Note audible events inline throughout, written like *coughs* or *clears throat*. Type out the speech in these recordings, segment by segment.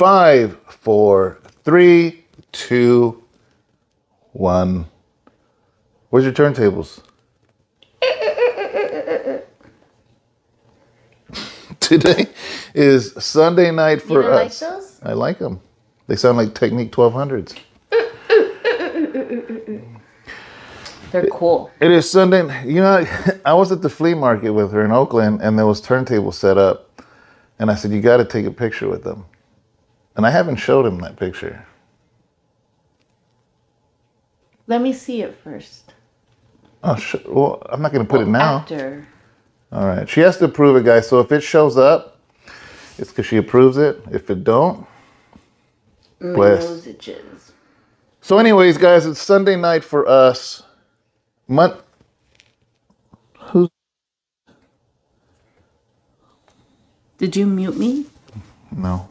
Five, four, three, two, one. Where's your turntables? *laughs* Today is Sunday night for like us. those? I like them. They sound like Technics 1200s. They're cool. It is Sunday. You know, *laughs* I was at the flea market with her in Oakland, and there was turntables set up, and I said, "You got to take a picture with them," and I haven't showed him that picture. Let me see it first. Oh, sh- well, I'm not going to put it oh, now. After. All right, she has to approve it, guys. So if it shows up, it's because she approves it. If it don't, mm, bless. Nose itches. So, anyways, guys, it's Sunday night for us. Mon- Who's Did you mute me? no?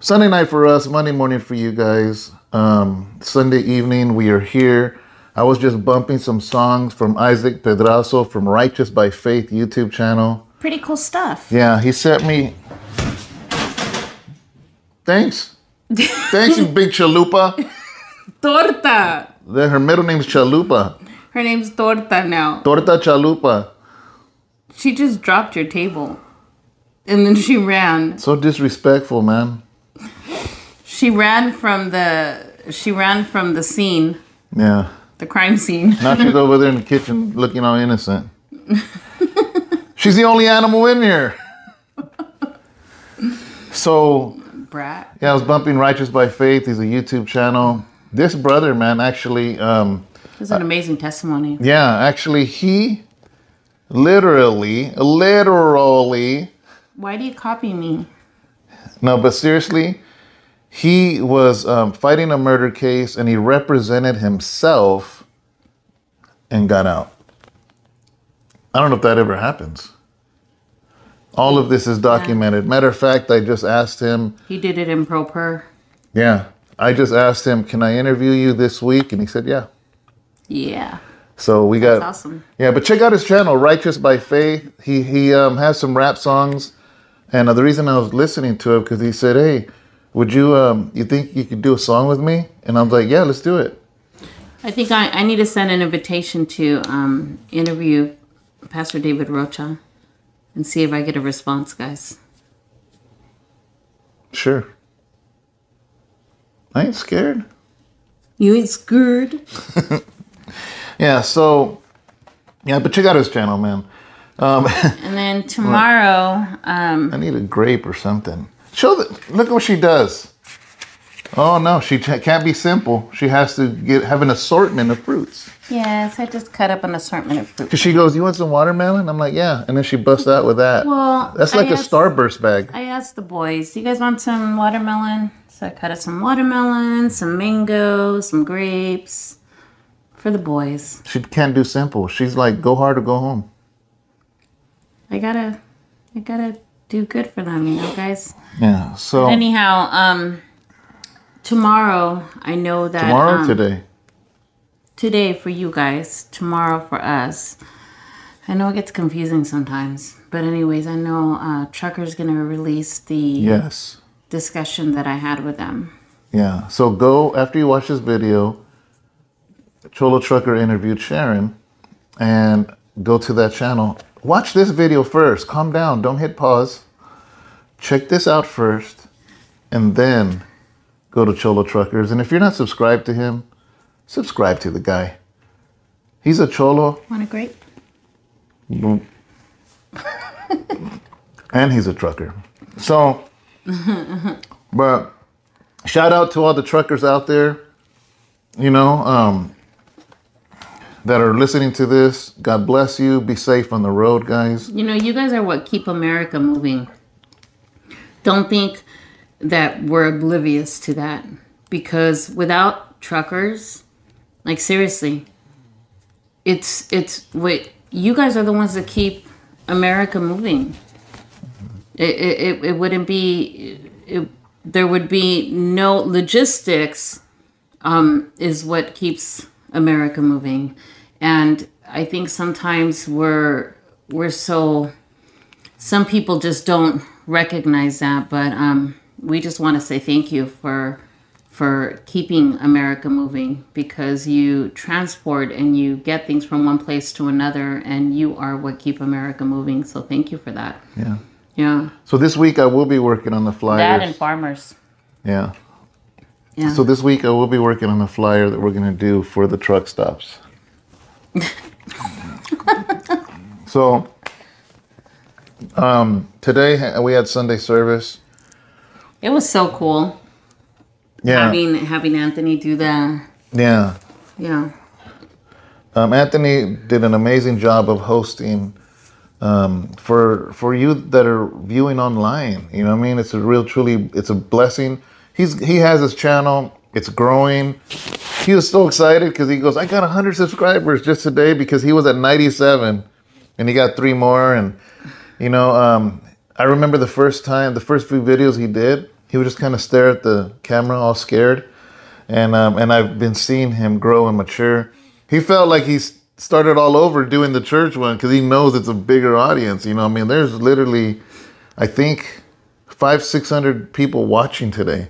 Sunday night for us, Monday morning for you guys. Um, Sunday evening, we are here. I was just bumping some songs from Isaac Pedrazo from Righteous by Faith YouTube channel. Pretty cool stuff. Yeah, he sent me. Thanks. *laughs* Thanks, you big chalupa. Torta. Then her middle name's Chalupa. Her name's Torta now. Torta Chalupa. She just dropped your table. And then she ran. So disrespectful, man. She ran from the she ran from the scene, Yeah. the crime scene. Now she's over there in the kitchen looking all innocent. *laughs* she's the only animal in here. So, Brat. yeah, I was bumping Righteous by Faith. He's a YouTube channel. This brother, man, actually, um, This is an amazing testimony. yeah, actually, he literally, literally, Why do you copy me? no, but seriously, he was um, fighting a murder case and he represented himself and got out. I don't know if that ever happens. All of this is documented. Matter of fact, I just asked him, He did it in improper. yeah, I just asked him, can I interview you this week? And he said, yeah. Yeah. So we got That's awesome. Yeah, but check out his channel, Righteous by Faith. He he um, has some rap songs, and uh, the reason I was listening to it because he said, "Hey, would you um you think you could do a song with me?" And I was like, "Yeah, let's do it." I think I, I need to send an invitation to um, interview Pastor David Rocha and see if I get a response, guys. Sure. I ain't scared. You ain't scared. *laughs* Yeah. So, yeah, but check out his channel, man. *laughs* And then tomorrow, um, I need a grape or something. Show the look at what she does. Oh no, she can't be simple. She has to get have an assortment of fruits. yes, I just cut up an assortment of fruits. Cause she goes, "You want some watermelon?" I'm like, "Yeah," and then she busts out with that. Well, That's like I a asked- Starburst bag. I asked the boys, "You guys want some watermelon?" So I cut up some watermelon, some mango, some grapes for the boys. She can't do simple. She's like, go hard or go home. I gotta, I gotta do good for them, you know, guys. Yeah. So Anyhow, um, tomorrow I know that tomorrow, um, today. today for you guys, tomorrow for us. I know it gets confusing sometimes, but anyways, I know uh, Trucker's gonna release the Yes. discussion that I had with them. Yeah. So go after you watch this video. Cholo Trucker interviewed Sharon, and go to that channel. Watch this video first. Calm down. Don't hit pause. Check this out first, and then go to Cholo Truckers. And if you're not subscribed to him, subscribe to the guy. He's a cholo. Want a grape? and he's a trucker. So, but shout out to all the truckers out there, you know, um, that are listening to this. God bless you. Be safe on the road, guys. You know, you guys are what keep America moving. Don't think that we're oblivious to that because without truckers, like seriously, it's it's what you guys are the ones that keep America moving. It it, it, wouldn't be it, there would be no logistics um, is what keeps America moving, and I think sometimes we're we're so some people just don't recognize that. But um, we just want to say thank you for for keeping America moving because you transport and you get things from one place to another, and you are what keep America moving. So thank you for that. Yeah. Yeah, So this week I will be working on the flyers. that and farmers. yeah. Yeah. So this week I will be working on the flyer that we're gonna do for the truck stops. *laughs* so um, today we had Sunday service. it was so cool Yeah. having having Anthony do that. yeah. Yeah. Um, Anthony did an amazing job of hosting um, for for you that are viewing online. You know, what I mean, it's a real, truly, it's a blessing. He's he has his channel. It's growing. He was so excited because he goes, "I got 100 subscribers just today because he was at 97, and he got three more." And you know, um, I remember the first time, the first few videos he did, he would just kind of stare at the camera, all scared and um, and I've been seeing him grow and mature. He felt like he's started all over doing the church one because he knows it's a bigger audience. You know, I mean, there's literally, I think, five six hundred people watching today,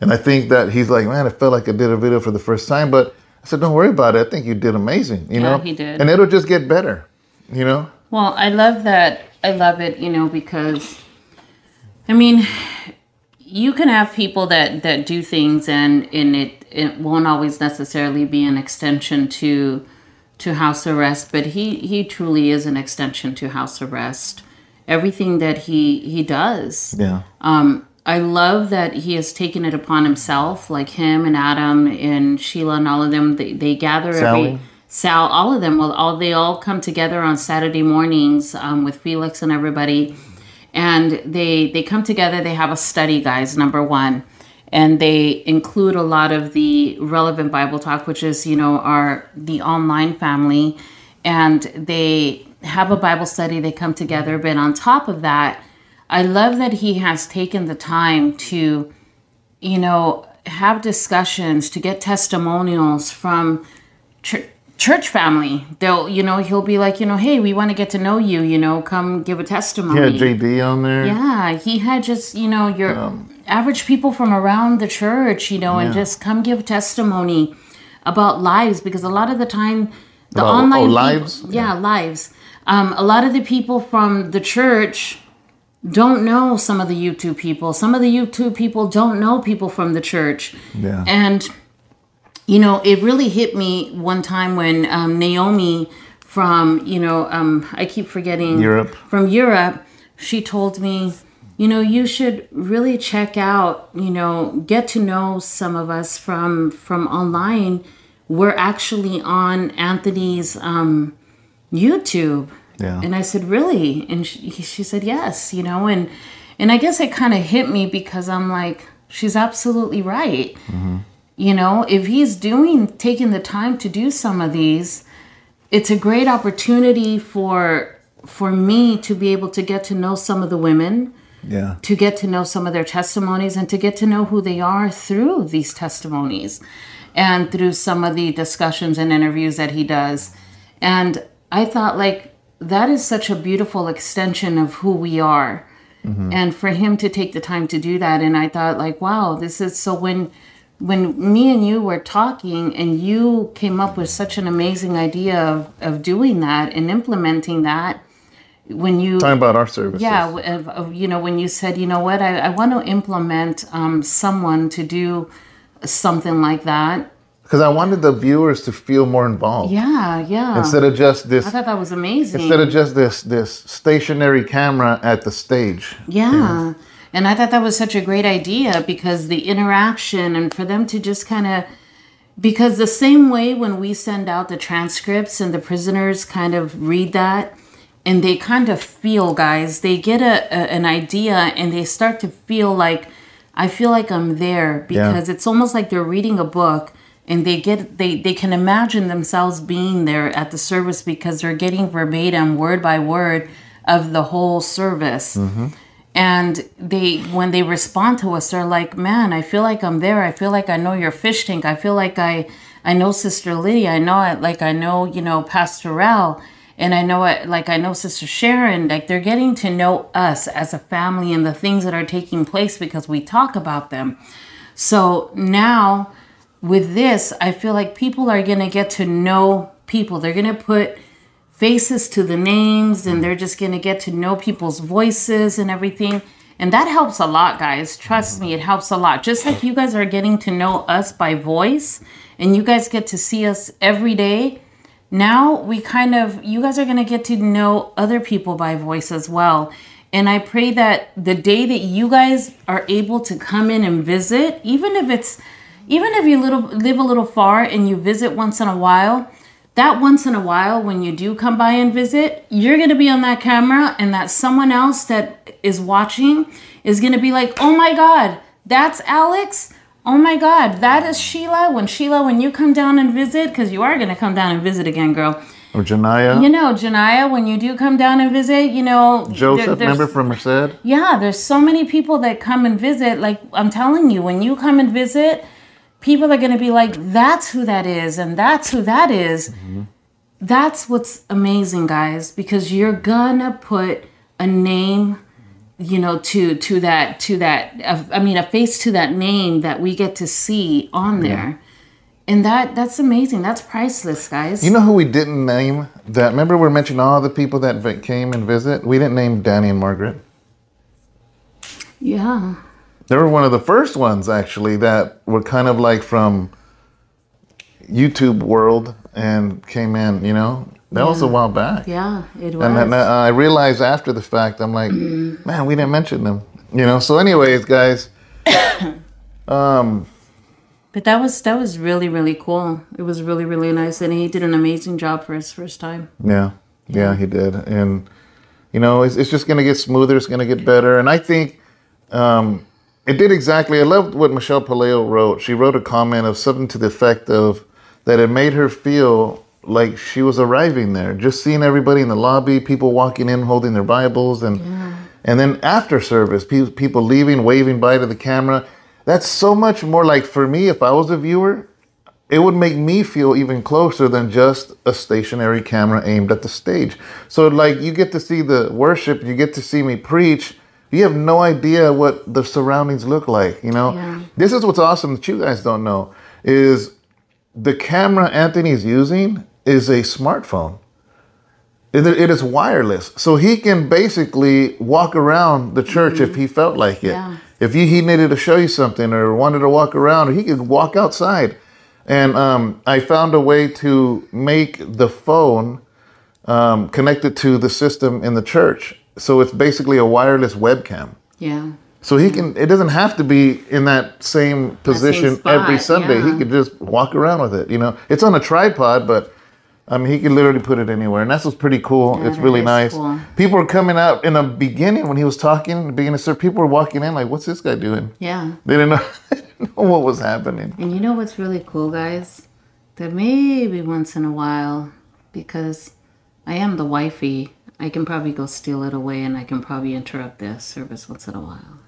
and I think that he's like, man, I felt like I did a video for the first time, but I said, don't worry about it. I think you did amazing. You Yeah, know, he did. and it'll just get better. You know, Well, I love that. I love it, you know, because I mean, you can have people that that do things and and it it won't always necessarily be an extension to to house arrest, but he he truly is an extension to house arrest. Everything that he he does. yeah, Um, I love that he has taken it upon himself, like him and Adam and Sheila and all of them. They, they gather Sally. every Sal, all of them. Well, all they all come together on Saturday mornings um, with Felix and everybody, and they they come together. They have a study, guys. Number one, and they include a lot of the relevant Bible talk, which is you know our the online family, and they have a Bible study. They come together, but on top of that. I love that he has taken the time to, you know, have discussions, to get testimonials from ch- church family. They'll, you know, he'll be like, you know, hey, we want to get to know you, you know, come give a testimony. yeah, JD on there. Yeah, he had just, you know, your average people from around the church, you know, and just come give testimony about lives because a lot of the time the About- online oh, lives? yeah, lives. Um, a lot of the people from the church don't know some of the YouTube people. Some of the YouTube people don't know people from the church. Yeah. And you know, it really hit me one time when um, Naomi from, you know, um, I keep forgetting Europe. From Europe, she told me, you know, you should really check out, you know, get to know some of us from from online. We're actually on Anthony's um, YouTube. Yeah. And I said, really? And she, she said, yes, you know, and and I guess it kind of hit me because I'm like, she's absolutely right. Mm-hmm. You know, if he's doing, taking the time to do some of these, it's a great opportunity for for me to be able to get to know some of the women, yeah, to get to know some of their testimonies, and to get to know who they are through these testimonies, and through some of the discussions and interviews that he does. And I thought, like, that is such a beautiful extension of who we are. And for him to take the time to do that, and I thought, like, wow, this is so when when me and you were talking and you came up with such an amazing idea of, of doing that and implementing that when you talking about our services. yeah of, of, you know when you said you know what i, I want to implement um, someone to do something like that because I wanted the viewers to feel more involved. Yeah yeah. Instead of just this i thought that was amazing. instead of just this this stationary camera at the stage. Yeah. And I thought that was such a great idea because the interaction and for them to just kind of because the same way when we send out the transcripts and the prisoners kind of read that and they kind of feel guys they get a, a an idea and they start to feel like I feel like I'm there because it's almost like they're reading a book and they get they they can imagine themselves being there at the service because they're getting verbatim word by word of the whole service. Mm-hmm. And they when they respond to us they're like man i feel like i'm there. I feel like i know your fish tank. I feel like i i know sister lydia. I know it like i know you know pastor Rel. And I know it, like I know Sister Sharon, like they're getting to know us as a family and the things that are taking place because we talk about them. So now with this, I feel like people are going to get to know people. They're going to put faces to the names and they're just going to get to know people's voices and everything. And that helps a lot, guys. Trust me, it helps a lot. Just like you guys are getting to know us by voice and you guys get to see us every day. Now we kind of, you guys are going to get to know other people by voice as well. And I pray that the day that you guys are able to come in and visit, even if it's, even if you little live a little far and you visit once in a while, that once in a while when you do come by and visit, you're going to be on that camera and that someone else that is watching is going to be like, "Oh my god, that's Alex." Oh my God, that is Sheila. When Sheila, when you come down and visit, because you are going to come down and visit again, girl. Oh, or Janaya. You know, Janaya, when you do come down and visit, you know, Joseph, there- remember from Merced? yeah, there's so many people that come and visit. Like I'm telling you, when you come and visit, people are going to be like, "That's who that is," and "That's who that is." That's what's amazing, guys, because you're gonna put a name, you know, to to that to that. Uh, I mean, a face to that name that we get to see on there, and that that's amazing. That's priceless, guys. You know who we didn't name? That remember we mentioned all the people that came and visit. We didn't name Danny and Margaret. yeah, They were one of the first ones actually that were kind of like from YouTube world and came in. You know, that was a while back. yeah, it was. And then uh, I realized after the fact, I'm like, *clears throat* man, we didn't mention them. You know. So, anyways, guys, *coughs* um, But that was that was really really cool. It was really really nice, and he did an amazing job for his first time. Yeah, yeah, he did, and you know, it's, it's just gonna get smoother. It's gonna get better, and I think um, it did exactly. I loved what Michelle Paleo wrote. She wrote a comment of something to the effect of that it made her feel like she was arriving there, just seeing everybody in the lobby, people walking in holding their Bibles, and and then after service, pe- people leaving, waving by to the camera. That's so much more like for me. If I was a viewer, it would make me feel even closer than just a stationary camera aimed at the stage. So, like, you get to see the worship, you get to see me preach. You have no idea what the surroundings look like. You know, Yeah. this is what's awesome that you guys don't know is the camera Anthony's using is a smartphone. It, is wireless, so he can basically walk around the church if he felt like it. Yeah. If you, he needed to show you something or wanted to walk around, he could walk outside. And um, I found a way to make the phone um, connected to the system in the church. So it's basically a wireless webcam. Yeah, So he can. It doesn't have to be in that same position spot, every Sunday. He could just walk around with it. You know, it's on a tripod, but I mean, he could literally put it anywhere, and that's what's pretty cool. Yeah, it's really nice. cool. People were coming out in the beginning when he was talking, the beginning service. People were walking in like, "What's this guy doing?" yeah. They didn't know, *laughs* they didn't know what was happening. And you know what's really cool, guys? That maybe once in a while, because I am the wifey, I can probably go steal it away, and I can probably interrupt the service once in a while.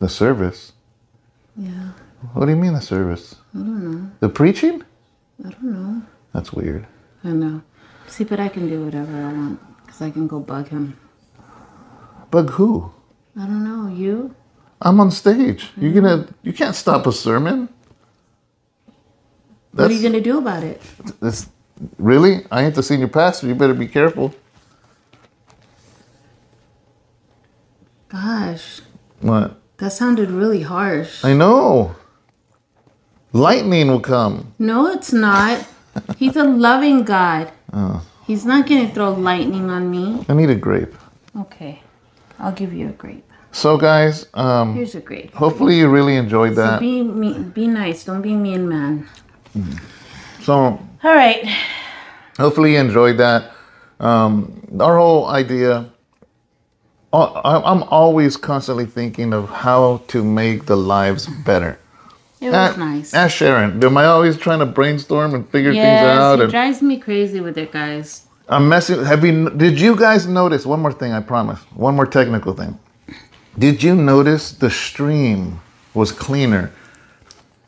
The service. Yeah, What do you mean the service? I don't know. The preaching? I don't know. That's weird. I know. See, but I can do whatever I want because I can go bug him. Bug who? I don't know. You? I'm on stage. You're gonna. You can't stop a sermon. What are you gonna do about it? This really? I ain't the senior pastor. You better be careful. Gosh, What? that sounded really harsh. I know. Lightning will come. No, it's not. He's a loving God. Oh. He's not gonna throw lightning on me. I need a grape. Okay, I'll give you a grape. So, guys, um, Here's a grape. hopefully you really enjoyed So that. be me, be nice. Don't be mean, man. So, All right. hopefully you enjoyed that. Um, our whole idea. I- I'm always constantly thinking of how to make the lives better. It was Ask- nice. Ask Sharon. Am I always trying to brainstorm and figure things out? he And drives me crazy with it, guys. I'm messing. Have you? Did you guys notice one more thing? I promise. One more technical thing. Did you notice the stream was cleaner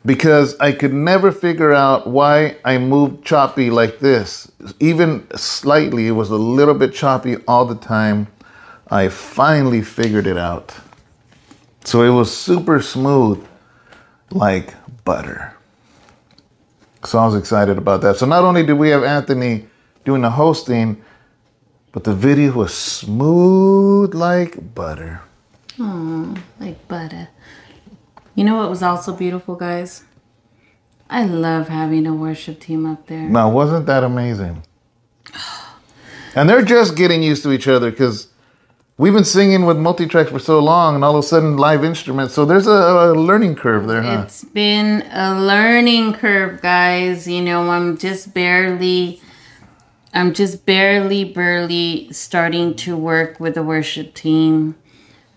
because I could never figure out why I moved choppy like this. Even slightly, it was a little bit choppy all the time. I finally figured it out. So it was super smooth, like butter. So I was excited about that. So not only did we have Anthony doing the hosting, but the video was smooth like butter. like butter. You know what was also beautiful, guys? I love having a worship team up there. Now, wasn't that amazing? And they're just getting used to each other because we've been singing with multi-tracks for so long, and all of a sudden live instruments. So there's a, a learning curve there, huh? It's been a learning curve, guys. You know, I'm just barely, I'm just barely, barely starting to work with the worship team.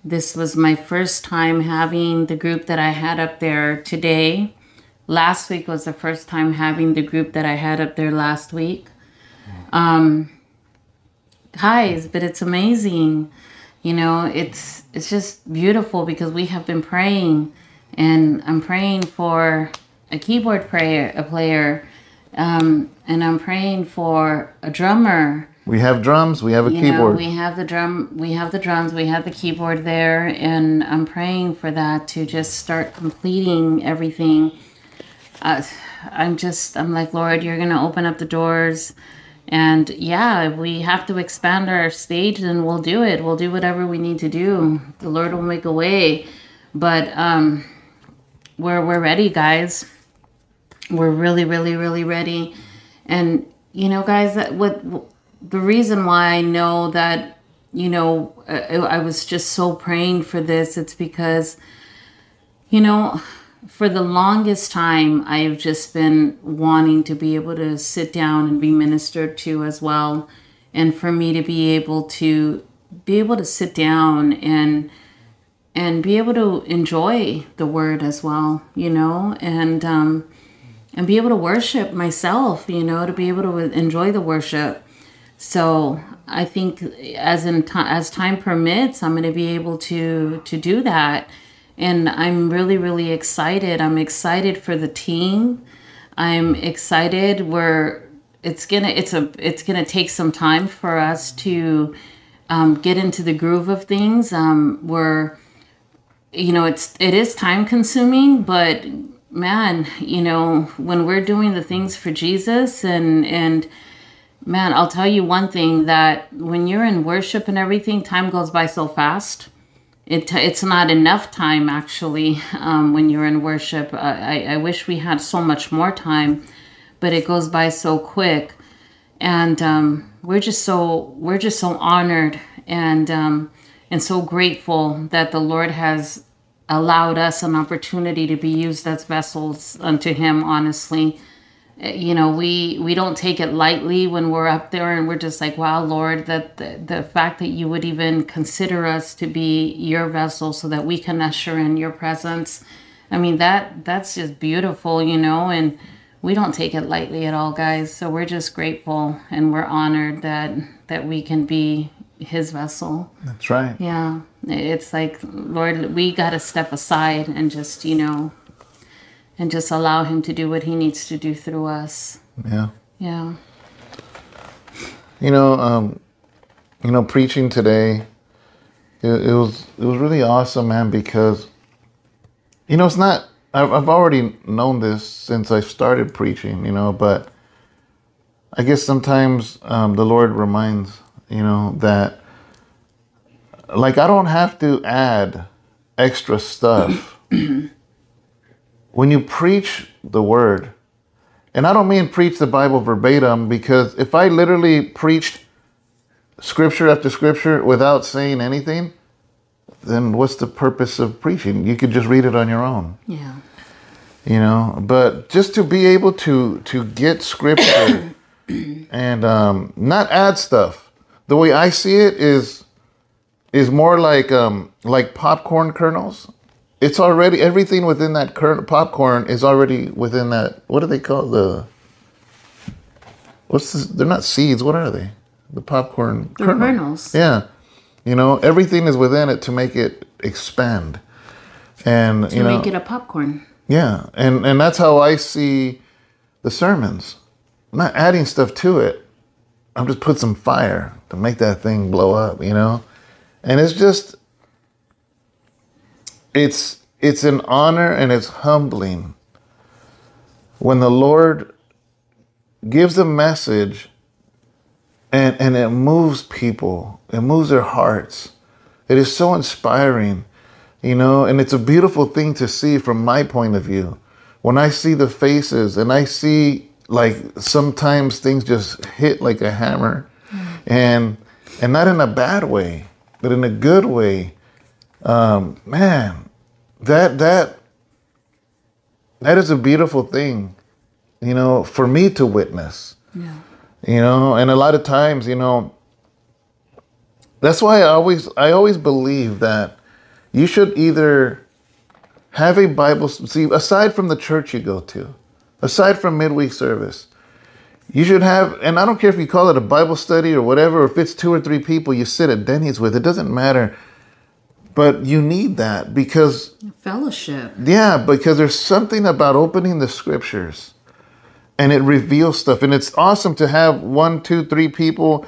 This was my first time having the group that I had up there today. Last week was the first time having the group that I had up there last week. Um, guys, but it's amazing. You know, it's it's just beautiful because we have been praying, and I'm praying for a keyboard player, a player, um, and I'm praying for a drummer. we have drums, we have a You keyboard. know, we have the drum, we have the drums, we have the keyboard there, and I'm praying for that to just start completing everything. Uh, I'm just, I'm like, Lord, you're gonna open up the doors, and yeah, we have to expand our stage, and we'll do it. We'll do whatever we need to do. The Lord will make a way, but um, we're we're ready, guys. We're really, really, really ready, and you know, guys, that what the reason why I know that you know I, I was just so praying for this. It's because you know for the longest time I've just been wanting to be able to sit down and be ministered to as well, and for me to be able to be able to sit down and and be able to enjoy the word as well, you know, and um, and be able to worship myself, you know, to be able to enjoy the worship. So I think as in ti as time permits, I'm going to be able to to do that, and I'm really really excited. I'm excited for the team. I'm excited. We're it's gonna it's a it's gonna take some time for us to um, get into the groove of things. Um, we're you know it's it is time consuming, but man, you know when we're doing the things for Jesus and and Man, I'll tell you one thing that when you're in worship and everything, time goes by so fast. It, it's not enough time actually um, when you're in worship. I, I, wish we had so much more time, but it goes by so quick. And um, we're just so we're just so honored and um, and so grateful that the Lord has allowed us an opportunity to be used as vessels unto Him. Honestly, Uh, you know we we don't take it lightly when we're up there and we're just like wow lord that the, the fact that you would even consider us to be your vessel so that we can usher in your presence. I mean that that's just beautiful you know and we don't take it lightly at all guys. So we're just grateful and we're honored that that we can be his vessel. That's right. yeah. It's like lord we got to step aside and just you know and just allow him to do what he needs to do through us. Yeah. Yeah. You know, um, you know, preaching today, it, it was it was really awesome, man. Because, you know, it's not. I've, I've already known this since I started preaching, you know, but I guess sometimes um, the Lord reminds, you know, that like I don't have to add extra stuff *clears throat* when you preach the word. And I don't mean preach the Bible verbatim because if I literally preached scripture after scripture without saying anything, then what's the purpose of preaching? You could just read it on your own, Yeah. you know. But just to be able to to get scripture *coughs* and um, not add stuff. The way I see it is is more like um, like popcorn kernels. It's already everything within that current popcorn is already within that. What do they call the? What's this? They're not seeds. What are they? The popcorn The kernels. yeah. You know, everything is within it to make it expand. And, To you know, make it a popcorn. Yeah, and and that's how I see the sermons. I'm not adding stuff to it. I'm just put some fire to make that thing blow up, you know? And it's just it's it's an honor and it's humbling when the Lord gives a message and and it moves people. It moves their hearts. It is so inspiring, you know, and it's a beautiful thing to see from my point of view. When I see the faces and I see like sometimes things just hit like a hammer and and not in a bad way, but in a good way. Um, man, that that that is a beautiful thing, you know, for me to witness. Yeah. You know, and a lot of times, you know, that's why I always I always believe that you should either have a Bible see aside from the church you go to, aside from midweek service, you should have, and I don't care if you call it a Bible study or whatever, or if it's two or three people you sit at Denny's with, it doesn't matter. But you need that because, Fellowship. yeah, because there's something about opening the scriptures and it reveals stuff. And it's awesome to have one, two, three people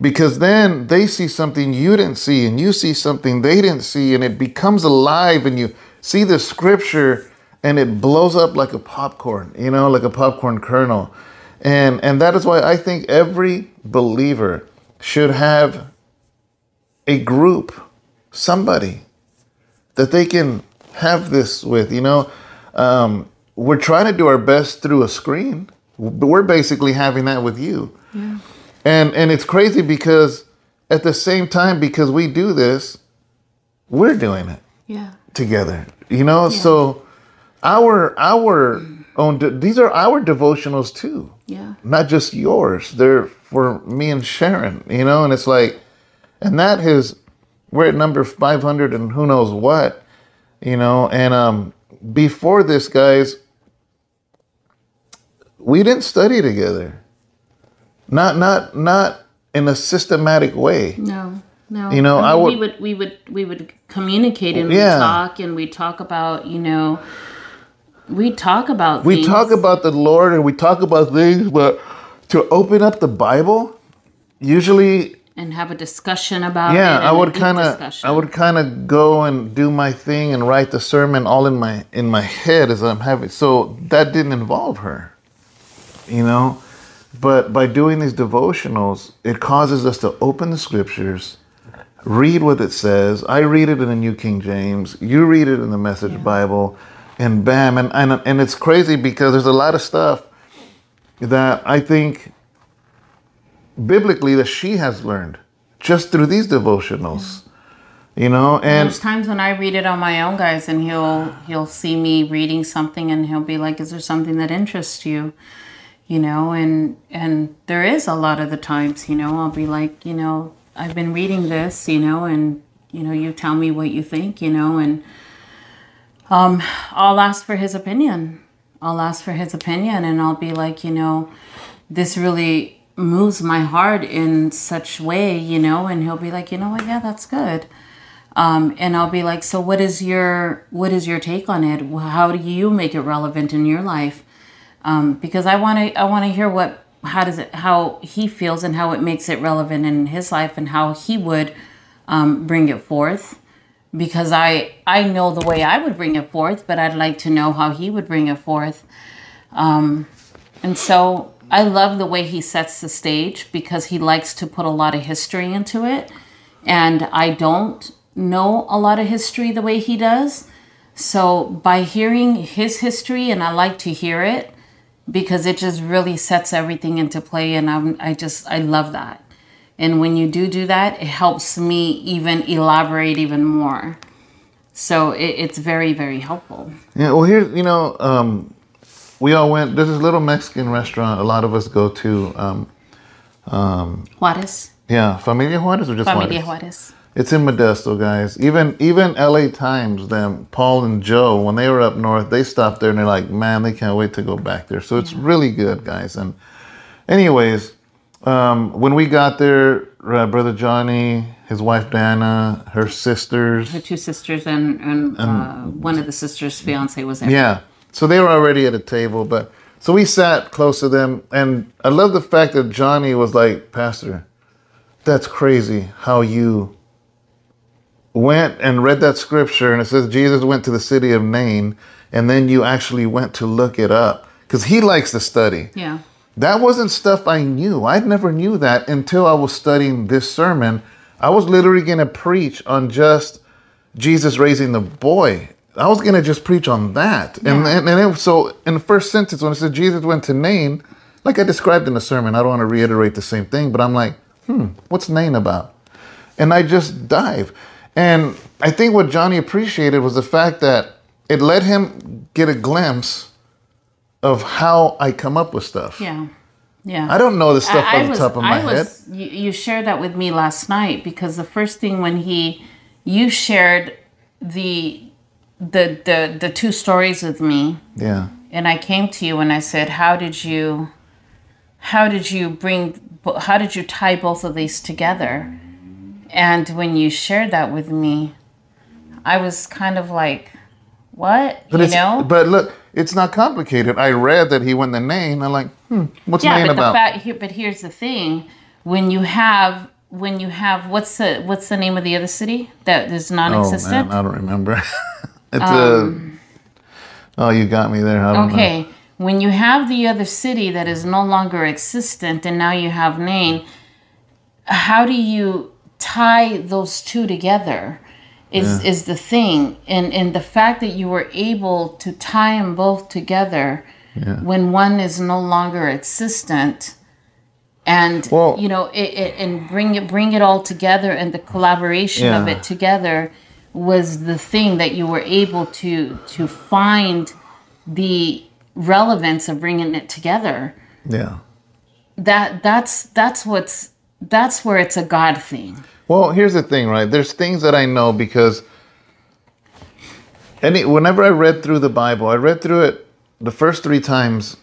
because then they see something you didn't see and you see something they didn't see and it becomes alive and you see the scripture and it blows up like a popcorn, you know, like a popcorn kernel. And and that is why I think every believer should have a group, somebody that they can have this with, you know. Um, we're trying to do our best through a screen, but we're basically having that with you. Yeah. And and it's crazy because at the same time, because we do this, we're doing it Yeah. together. You know, so our our own de- these are our devotionals too, Yeah. not just yours. They're for me and Sharon. You know, and it's like, and that is we're at number five hundred and who knows what. You know, and um before this, guys, we didn't study together. Not not not in a systematic way. No. No. You know, I mean, would- we would we would we would communicate and Yeah. we talk and we talk about, you know, we talk about We things. talk about the Lord and we talk about things, but to open up the Bible, usually, and have a discussion about it. yeah, I would kind of. I would kind of go and do my thing and write the sermon all in my in my head as I'm having. So that didn't involve her, you know. But by doing these devotionals, it causes us to open the scriptures, read what it says. I read it in the New King James. You read it in the Message Bible, and bam, and, and and it's crazy because there's a lot of stuff that I think biblically that she has learned just through these devotionals. You know, and There's times when I read it on my own, guys, and he'll he'll see me reading something, and he'll be like, "Is there something that interests you?" You know, and and there is a lot of the times, you know, I'll be like, you know, I've been reading this, you know, and you know, you tell me what you think, you know, and um, I'll ask for his opinion. I'll ask for his opinion, and I'll be like, you know, this really moves my heart in such way, you know, and he'll be like, you know what, yeah, that's good um, and I'll be like, so what is your what is your take on it? How do you make it relevant in your life? Um, because I want to I want to hear what how does it how he feels and how it makes it relevant in his life and how he would um, bring it forth. Because I I know the way I would bring it forth, but I'd like to know how he would bring it forth. Um, and so I love the way he sets the stage because he likes to put a lot of history into it. And I don't know a lot of history the way he does. So by hearing his history, and I like to hear it because it just really sets everything into play. And I'm, I just, I love that. And when you do do that, it helps me even elaborate even more. So it, it's very, very helpful. yeah, well, here, you know, um, we all went. There's this little Mexican restaurant. A lot of us go to. Um, Juarez, yeah, Familia Juarez or just Familia Juarez? Juarez. It's in Modesto, guys. Even even LA Times, them Paul and Joe, when they were up north, they stopped there and they're like, man, they can't wait to go back there. So it's really good, guys. And anyways, um, when we got there, uh, brother Johnny, his wife Dana, her sisters, Her two sisters and, and uh, one of the sisters' fiance was there. yeah, So they were already at a table, but so we sat close to them, and I love the fact that Johnny was like, Pastor, that's crazy how you went and read that scripture, and it says Jesus went to the city of Nain, and then you actually went to look it up because he likes to study. Yeah. That wasn't stuff I knew. I never knew that until I was studying this sermon. I was literally going to preach on just Jesus raising the boy. I was going to just preach on that. And, Yeah. and, and it, so in the first sentence, when it said Jesus went to Nain, like I described in the sermon, I don't want to reiterate the same thing, but I'm like, hmm, what's Nain about? And I just dive. And I think what Johnny appreciated was the fact that it let him get a glimpse of how I come up with stuff. Yeah. Yeah. I don't know the stuff I- the top of my I head. You, you shared that with me last night because the first thing when he, you shared the, the the the two stories with me, Yeah. and I came to you and I said, "How did you, how did you bring, how did you tie both of these together?" And when you shared that with me, I was kind of like, "What?" But you know? but look, it's not complicated. I read that he went to Nain. I'm like, hmm, what's yeah Nain but about? the fact but here's the thing when you have when you have what's the what's the name of the other city that is non-existent Oh man, I don't remember. *laughs* it's a. Oh, you got me there. Don't know. Um, okay when you have the other city that is no longer existent and now you have Nain, how do you tie those two together is is the thing and and the fact that you were able to tie them both together when one is no longer existent and Well- you know it, it and bring it bring it all together and the collaboration of it together was the thing that you were able to to find the relevance of bringing it together Yeah. that that's that's what's that's where it's a god thing Well, here's the thing, right? There's things that I know because any whenever I read through the Bible, I read through it the first three times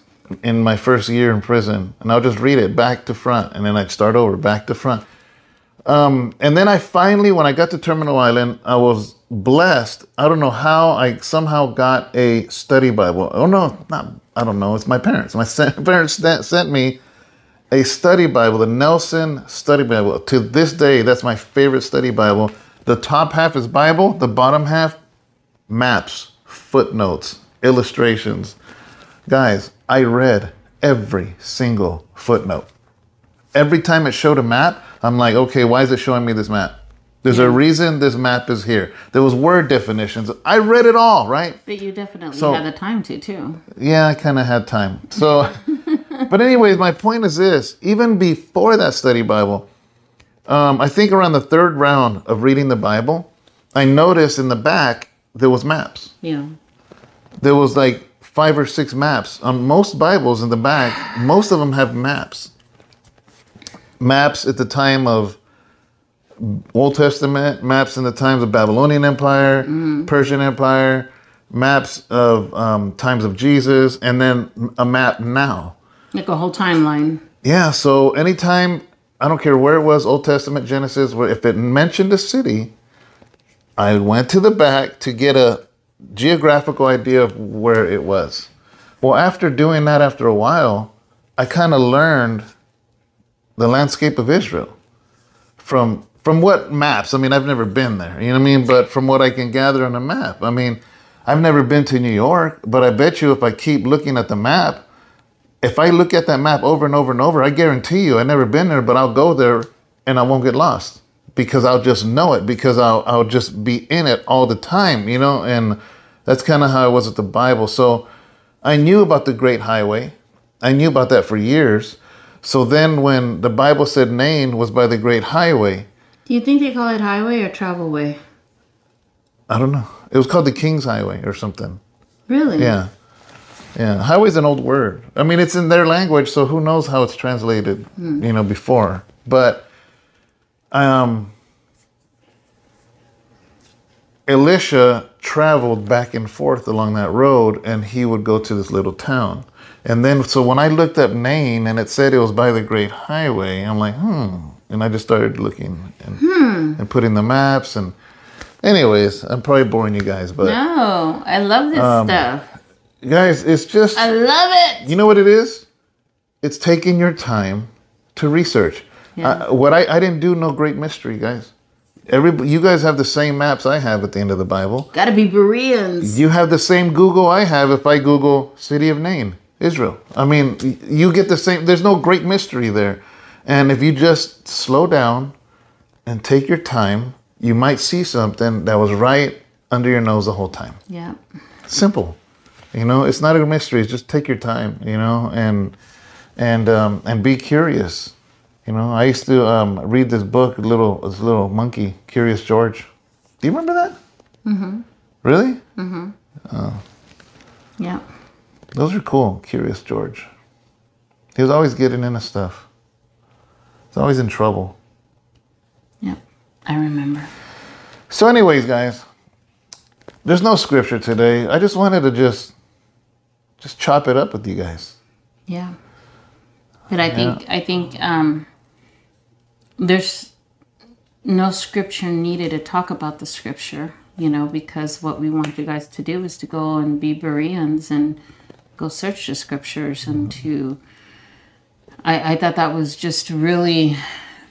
in my first year in prison, and I'll just read it back to front, and then I'd start over back to front. Um, and then I finally, when I got to Terminal Island, I was blessed. I don't know how I somehow got a study Bible. Oh no, not I don't know. It's my parents. My *laughs* parents sent me a study Bible, the Nelson Study Bible. To this day, that's my favorite study Bible. The top half is Bible, the bottom half, maps, footnotes, illustrations. Guys, I read every single footnote. Every time it showed a map, I'm like, okay, why is it showing me this map? There's a reason this map is here. There was word definitions. I read it all, right? but you definitely So- had the time to too Yeah, I kind of had time. So, *laughs* but anyways, my point is this: even before that study Bible, um, I think around the third round of reading the Bible, I noticed in the back there was maps. yeah There was like five or six maps on most Bibles in the back. Most of them have maps. Maps at the time of Old Testament, maps in the times of Babylonian Empire, Persian Empire, maps of um, times of Jesus, and then a map now. like a whole timeline Yeah, so anytime, I don't care where it was, Old Testament, Genesis, where if it mentioned a city, I went to the back to get a geographical idea of where it was. Well, after doing that after a while, I kind of learned the landscape of Israel from from what maps. I mean, I've never been there, you know what I mean, but from what I can gather on a map. I mean, I've never been to New York, but I bet you if I keep looking at the map, if I look at that map over and over and over, I guarantee you, I've never been there, but I'll go there and I won't get lost because I'll just know it because I'll I'll just be in it all the time, you know. And that's kind of how I was with the Bible. So I knew about the Great Highway. I knew about that for years. So then, when the Bible said Nain was by the Great Highway, do you think they call it highway or travel way I don't know. It was called the King's Highway or something. really Yeah. Yeah. Highway's an old word. I mean, it's in their language, so who knows how it's translated, you know, before. But um Elisha traveled back and forth along that road and he would go to this little town. And then so when I looked up Nain and it said it was by the great highway, I'm like, hmm. And I just started looking and, and putting the maps and anyways, I'm probably boring you guys, but no i love this Um, stuff guys, it's just I love it. you know what it is? It's taking your time to research. Yeah. Uh, what I, I didn't do no great mystery, guys. Every you guys have the same maps I have at the end of the Bible. Gotta be Bereans. You have the same Google I have if I Google city of Nain, Israel. I mean, you get the same. There's no great mystery there, and if you just slow down and take your time, you might see something that was right under your nose the whole time. Yeah. Simple, you know. It's not a mystery. It's just take your time, you know, and and um, and be curious. You know, I used to um, read this book, little this little monkey, Curious George. Do you remember that? Mm-hmm. Really? Mm-hmm. Uh, yeah. Those are cool. Curious George. He was always getting into stuff. He's always in trouble. Yeah. I remember. So, anyways, guys, there's no scripture today. I just wanted to just just chop it up with you guys. Yeah. But I think I think um there's no scripture needed to talk about the scripture, you know, because what we want you guys to do is to go and be Bereans and go search the scriptures and to I, I thought that was just really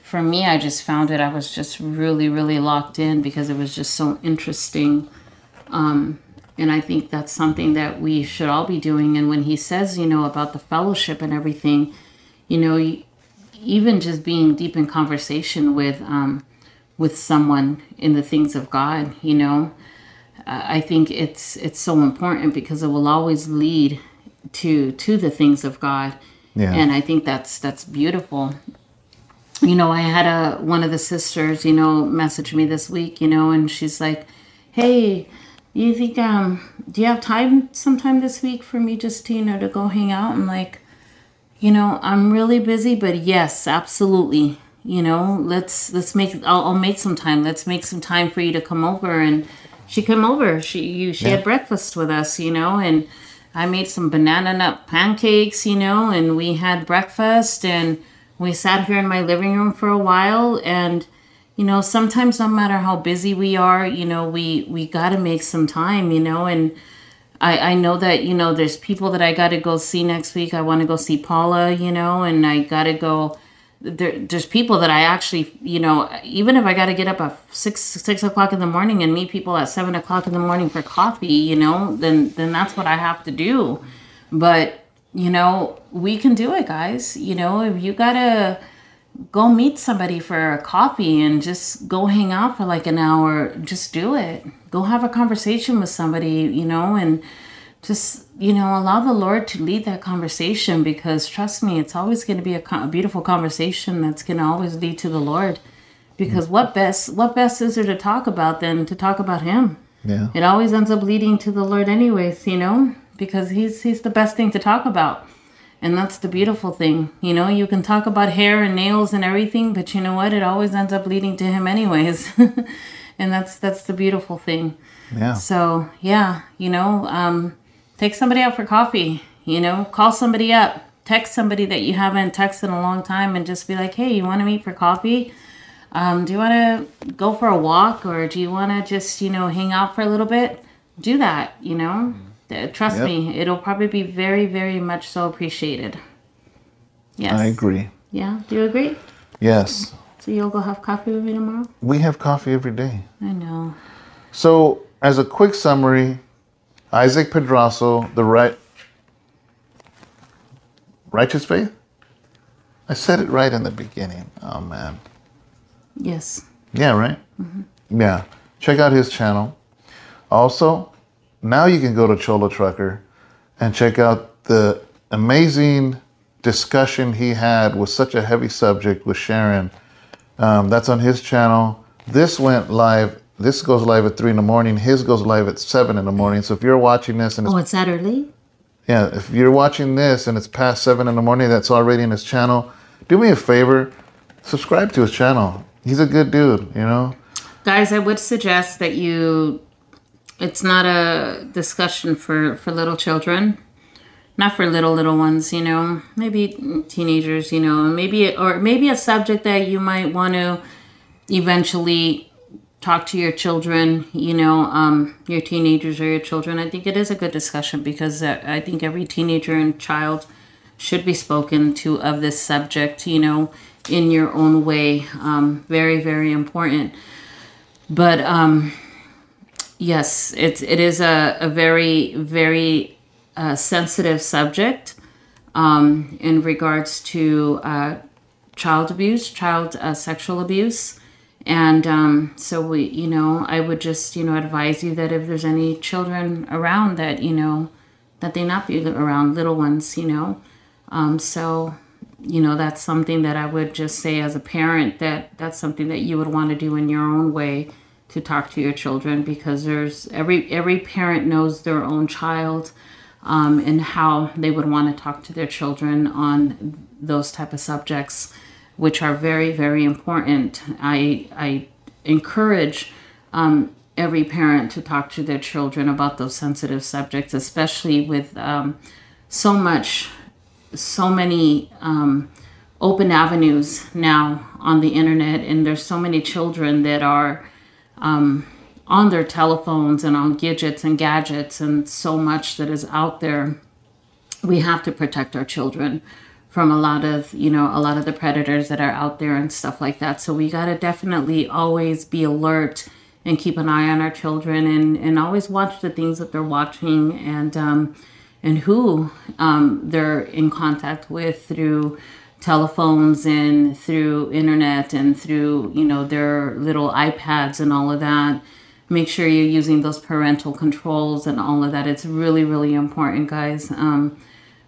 for me I just found it I was just really, really locked in because it was just so interesting. Um and I think that's something that we should all be doing. And when he says, you know, about the fellowship and everything, you know, even just being deep in conversation with um, with someone in the things of God, you know, I I think it's it's so important because it will always lead to to the things of God. Yeah. And I think that's that's beautiful. You know, I had a one of the sisters, you know, message me this week, you know, and she's like, "Hey, you think um do you have time sometime this week for me just to, you know, to go hang out?" I'm like, "You know, I'm really busy, but yes, absolutely. You know, let's let's make I'll, I'll make some time. Let's make some time for you to come over." And she came over. She you she Yeah. had breakfast with us, you know, and I made some banana nut pancakes, you know, and we had breakfast and we sat here in my living room for a while and you know sometimes no matter how busy we are you know we we got to make some time you know and I, I know that you know there's people that I got to go see next week. I want to go see Paula, you know, and I got to go. There, there's people that I actually, you know, even if I got to get up at six six o'clock in the morning and meet people at seven o'clock in the morning for coffee, you know, then then that's what I have to do. But you know, we can do it, guys. You know, if you gotta go meet somebody for a coffee and just go hang out for like an hour just do it go have a conversation with somebody you know and just you know allow the lord to lead that conversation because trust me it's always going to be a, a beautiful conversation that's going to always lead to the lord because what best what best is there to talk about than to talk about him Yeah. it always ends up leading to the lord anyways you know because he's he's the best thing to talk about and that's the beautiful thing. You know, you can talk about hair and nails and everything, but you know what? It always ends up leading to him anyways. *laughs* and that's that's the beautiful thing. Yeah. So, yeah, you know, um take somebody out for coffee, you know, call somebody up, text somebody that you haven't texted in a long time and just be like, "Hey, you want to meet for coffee?" Um, do you want to go for a walk or do you want to just, you know, hang out for a little bit? Do that, you know? Uh, Trust Yep. me, it'll probably be very, very much so appreciated. Yes. I agree. Yeah, do you agree? Yes. So you'll go have coffee with me tomorrow? We have coffee every day. I know. So, as a quick summary, Isaac Pedrasso, the right righteous faith. I said it right in the beginning. Oh man. Yes. Yeah, right? Yeah. Check out his channel. Also, now you can go to Cholo Trucker and check out the amazing discussion he had with such a heavy subject with Sharon. Um, that's on his channel. This went live. This goes live at three in the morning. His goes live at seven in the morning. So if you're watching this and it's Oh, it's that early? yeah, if you're watching this and it's past seven in the morning, that's already in his channel. Do me a favor, subscribe to his channel. He's a good dude, you know. Guys, I would suggest that you it's not a discussion for for little children. Not for little little ones, you know. Maybe teenagers, you know, maybe or maybe a subject that you might want to eventually talk to your children, you know, um, your teenagers or your children. I think it is a good discussion because uh, I think every teenager and child should be spoken to of this subject, you know, in your own way. Um, very, very important. But um, yes, it's it is a, a very, very uh, sensitive subject um, in regards to uh, child abuse, child uh, sexual abuse. And um, so we, you know, I would just, you know, advise you that if there's any children around that, you know, that they not be around little ones, you know. Um, so, you know, that's something that I would just say as a parent that that's something that you would want to do in your own way to talk to your children because there's every every parent knows their own child um, and how they would want to talk to their children on those type of subjects which are very, very important. I, I encourage um, every parent to talk to their children about those sensitive subjects, especially with um, so much, so many um, open avenues now on the internet, and there's so many children that are um, on their telephones and on gadgets and gadgets, and so much that is out there. We have to protect our children from a lot of you know a lot of the predators that are out there and stuff like that. So we got to definitely always be alert and keep an eye on our children and and always watch the things that they're watching and um and who um they're in contact with through telephones and through internet and through you know their little iPads and all of that. Make sure you're using those parental controls and all of that. It's really really important guys um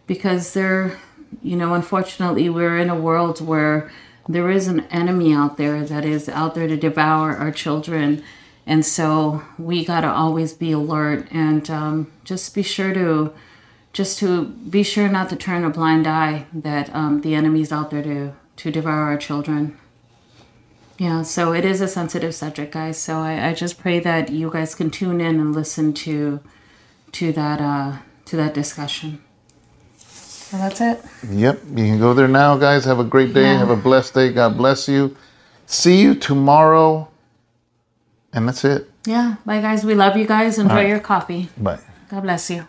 because they're you know, unfortunately, we're in a world where there is an enemy out there that is out there to devour our children. And so we got to always be alert and um, just be sure to just to be sure not to turn a blind eye that um, the enemy's out there to to devour our children. Yeah, so it is a sensitive subject, guys. So I, I just pray that you guys can tune in and listen to to that uh, to that discussion. So that's it. Yep. You can go there now, guys. Have a great day. Yeah. Have a blessed day. God bless you. See you tomorrow. And that's it. Yeah. Bye, guys. We love you guys. Enjoy right. your coffee. Bye. God bless you.